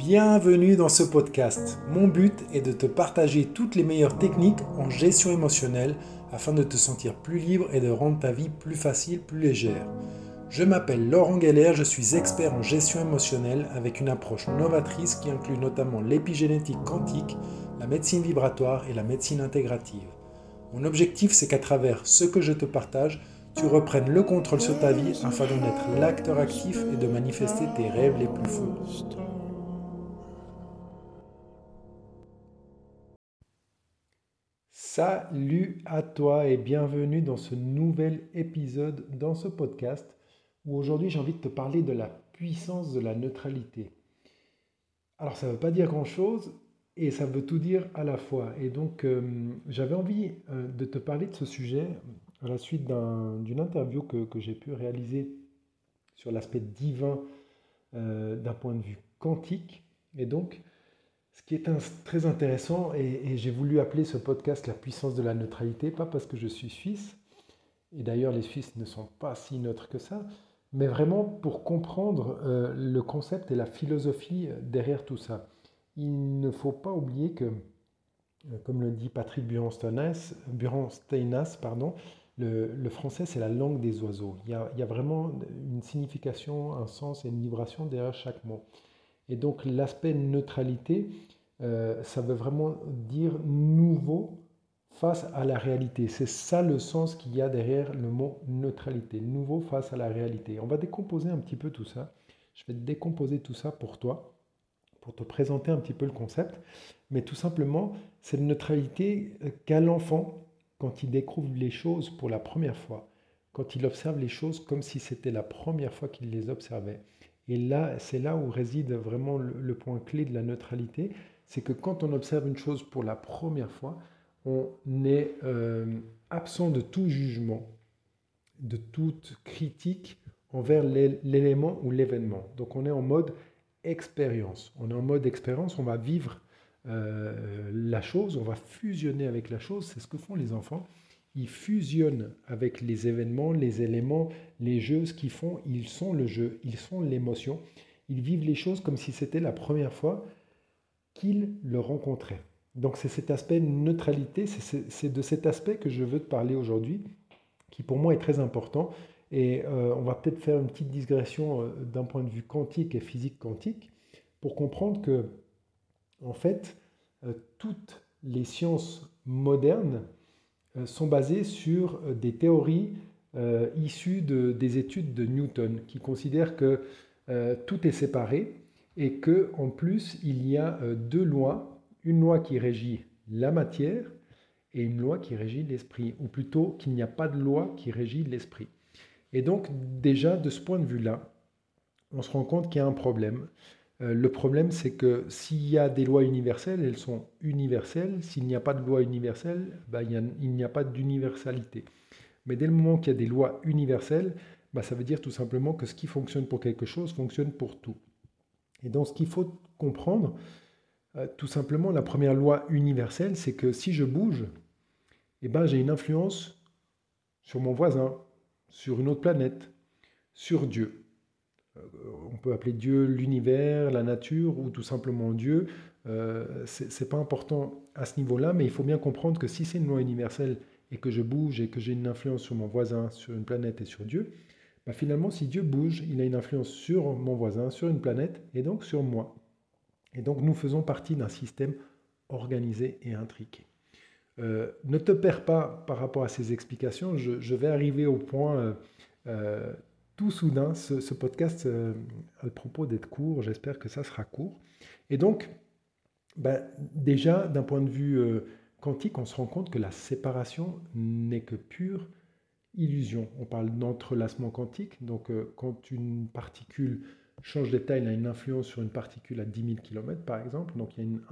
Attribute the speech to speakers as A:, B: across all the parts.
A: Bienvenue dans ce podcast. Mon but est de te partager toutes les meilleures techniques en gestion émotionnelle afin de te sentir plus libre et de rendre ta vie plus facile, plus légère. Je m'appelle Laurent Geller, je suis expert en gestion émotionnelle avec une approche novatrice qui inclut notamment l'épigénétique quantique, la médecine vibratoire et la médecine intégrative. Mon objectif, c'est qu'à travers ce que je te partage, tu reprennes le contrôle sur ta vie afin d'en être l'acteur actif et de manifester tes rêves les plus fous. Salut à toi et bienvenue dans ce nouvel épisode dans ce podcast où aujourd'hui j'ai envie de te parler de la puissance de la neutralité. Alors ça ne veut pas dire grand-chose et ça veut tout dire à la fois. Et donc euh, j'avais envie euh, de te parler de ce sujet à la suite d'une interview que, j'ai pu réaliser sur l'aspect divin euh, d'un point de vue quantique. Et donc ce qui est très intéressant, et, j'ai voulu appeler ce podcast La puissance de la neutralité, pas parce que je suis suisse, et d'ailleurs les Suisses ne sont pas si neutres que ça, mais vraiment pour comprendre euh, le concept et la philosophie derrière tout ça. Il ne faut pas oublier que, euh, comme le dit Patrick Burensteinas, pardon, le, français c'est la langue des oiseaux. Il y, a, vraiment une signification, un sens et une vibration derrière chaque mot. Et donc l'aspect neutralité, euh, ça veut vraiment dire nouveau face à la réalité. C'est ça le sens qu'il y a derrière le mot neutralité, nouveau face à la réalité. On va décomposer un petit peu tout ça. Je vais décomposer tout ça pour toi, pour te présenter un petit peu le concept. Mais tout simplement, cette neutralité euh, qu'a l'enfant quand il découvre les choses pour la première fois, quand il observe les choses comme si c'était la première fois qu'il les observait. Et là, c'est là où réside vraiment le, point clé de la neutralité, c'est que quand on observe une chose pour la première fois, on est euh, absent de tout jugement, de toute critique envers l'élément ou l'événement. Donc on est en mode expérience. On est en mode expérience, on va vivre euh, la chose, on va fusionner avec la chose, c'est ce que font les enfants ils fusionnent avec les événements, les éléments, les jeux, ce qu'ils font, ils sont le jeu, ils sont l'émotion, ils vivent les choses comme si c'était la première fois qu'ils le rencontraient. Donc c'est cet aspect neutralité, c'est de cet aspect que je veux te parler aujourd'hui, qui pour moi est très important. Et euh, on va peut-être faire une petite digression euh, d'un point de vue quantique et physique quantique pour comprendre que, en fait, euh, toutes les sciences modernes sont basées sur euh, des théories euh, issues de, des études de Newton, qui considèrent que tout est séparé et que en plus il y a deux lois, une loi qui régit la matière et une loi qui régit l'esprit, ou plutôt qu'il n'y a pas de loi qui régit l'esprit. Et donc déjà de ce point de vue-là, on se rend compte qu'il y a un problème. Euh, le problème, c'est que s'il y a des lois universelles, elles sont universelles. S'il n'y a pas de loi universelle, bah, il n'y a, pas d'universalité. Mais dès le moment qu'il y a des lois universelles, bah, ça veut dire tout simplement que ce qui fonctionne pour quelque chose fonctionne pour tout. Et donc ce qu'il faut comprendre, euh, tout simplement, la première loi universelle, c'est que si je bouge, eh ben, j'ai une influence sur mon voisin, sur une autre planète, sur Dieu. Euh, on peut appeler Dieu l'univers, la nature ou tout simplement Dieu. Euh, Ce n'est pas important à ce niveau-là, mais il faut bien comprendre que si c'est une loi universelle et que je bouge et que j'ai une influence sur mon voisin, sur une planète et sur Dieu, bah finalement, si Dieu bouge, il a une influence sur mon voisin, sur une planète et donc sur moi. Et donc nous faisons partie d'un système organisé et intriqué. Euh, ne te perds pas par rapport à ces explications, je, vais arriver au point tout soudain, ce, podcast euh, a le propos d'être court, j'espère que ça sera court. Et donc, ben, déjà, d'un point de vue euh, quantique, on se rend compte que la séparation n'est que pure illusion. On parle d'entrelacement quantique, donc euh, quand une particule change d'état, elle a une influence sur une particule à 10 000 km par exemple, donc il y a une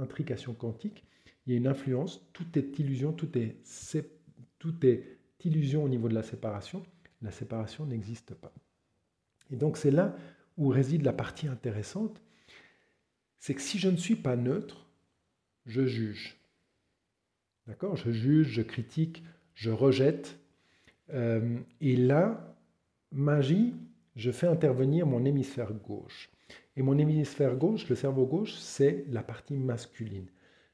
A: intrication quantique, il y a une influence, tout est illusion, tout est illusion au niveau de la séparation la séparation n'existe pas. Et donc c'est là où réside la partie intéressante, c'est que si je ne suis pas neutre, je juge. D'accord? Je juge, je critique, je rejette. Euh, et là, magie, je fais intervenir mon hémisphère gauche. Et mon hémisphère gauche, le cerveau gauche, c'est la partie masculine.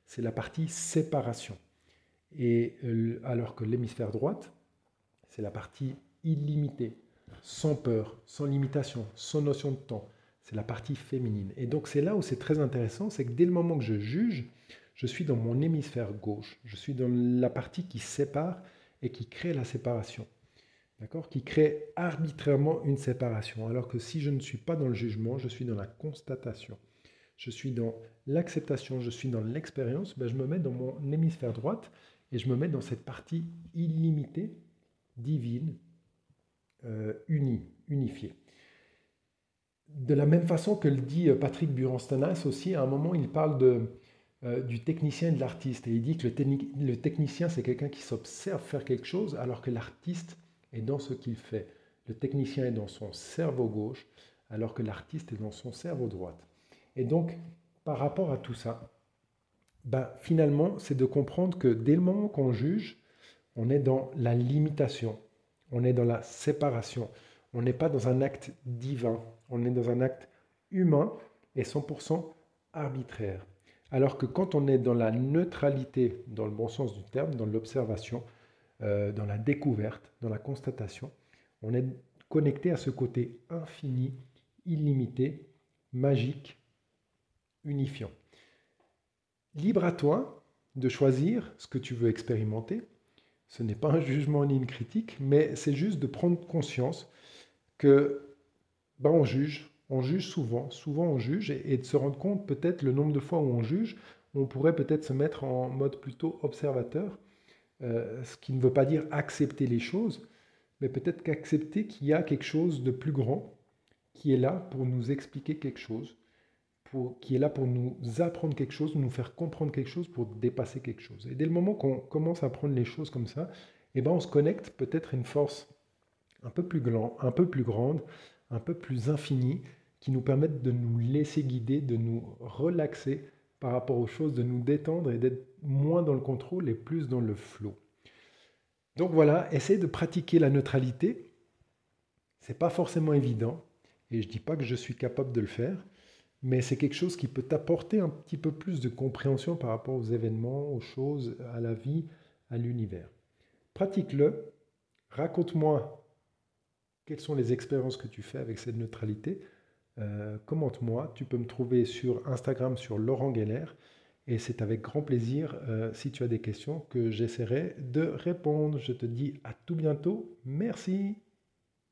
A: C'est la partie séparation. Et euh, alors que l'hémisphère droite, c'est la partie illimitée, sans peur, sans limitation, sans notion de temps. C'est la partie féminine. Et donc c'est là où c'est très intéressant, c'est que dès le moment que je juge, je suis dans mon hémisphère gauche. Je suis dans la partie qui sépare et qui crée la séparation. D'accord? Qui crée arbitrairement une séparation. Alors que si je ne suis pas dans le jugement, je suis dans la constatation. Je suis dans l'acceptation, je suis dans l'expérience, ben je me mets dans mon hémisphère droite et je me mets dans cette partie illimitée, divine, euh, unie, unifiée. De la même façon que le dit euh, Patrick Buranstanas aussi, à un moment, il parle de, euh, du technicien et de l'artiste. Et il dit que le, le technicien, c'est quelqu'un qui s'observe faire quelque chose, alors que l'artiste est dans ce qu'il fait. Le technicien est dans son cerveau gauche, alors que l'artiste est dans son cerveau droite. Et donc, par rapport à tout ça, ben, finalement, c'est de comprendre que dès le moment qu'on juge, on est dans la limitation, on est dans la séparation, on n'est pas dans un acte divin, on est dans un acte humain et 100% arbitraire. Alors que quand on est dans la neutralité, dans le bon sens du terme, dans l'observation, euh, dans la découverte, dans la constatation, on est connecté à ce côté infini, illimité, magique, unifiant. Libre à toi de choisir ce que tu veux expérimenter. Ce n'est pas un jugement ni une critique, mais c'est juste de prendre conscience que ben, on juge, on juge souvent, souvent on juge, et, de se rendre compte peut-être le nombre de fois où on juge, on pourrait peut-être se mettre en mode plutôt observateur, euh, ce qui ne veut pas dire accepter les choses, mais peut-être qu'accepter qu'il y a quelque chose de plus grand qui est là pour nous expliquer quelque chose, qui est là pour nous apprendre quelque chose, nous faire comprendre quelque chose, pour dépasser quelque chose. Et dès le moment qu'on commence à prendre les choses comme ça, eh ben on se connecte peut-être à une force un peu, plus grand, un peu plus grande, un peu plus infinie, qui nous permettent de nous laisser guider, de nous relaxer par rapport aux choses, de nous détendre et d'être moins dans le contrôle et plus dans le flot. Donc voilà, essayez de pratiquer la neutralité. C'est pas forcément évident, et je dis pas que je suis capable de le faire, mais c'est quelque chose qui peut t'apporter un petit peu plus de compréhension par rapport aux événements, aux choses, à la vie, à l'univers. Pratique-le, raconte-moi quelles sont les expériences que tu fais avec cette neutralité. Euh, commente-moi, tu peux me trouver sur Instagram sur Laurent Geller et c'est avec grand plaisir, euh, si tu as des questions, que j'essaierai de répondre. Je te dis à tout bientôt. Merci.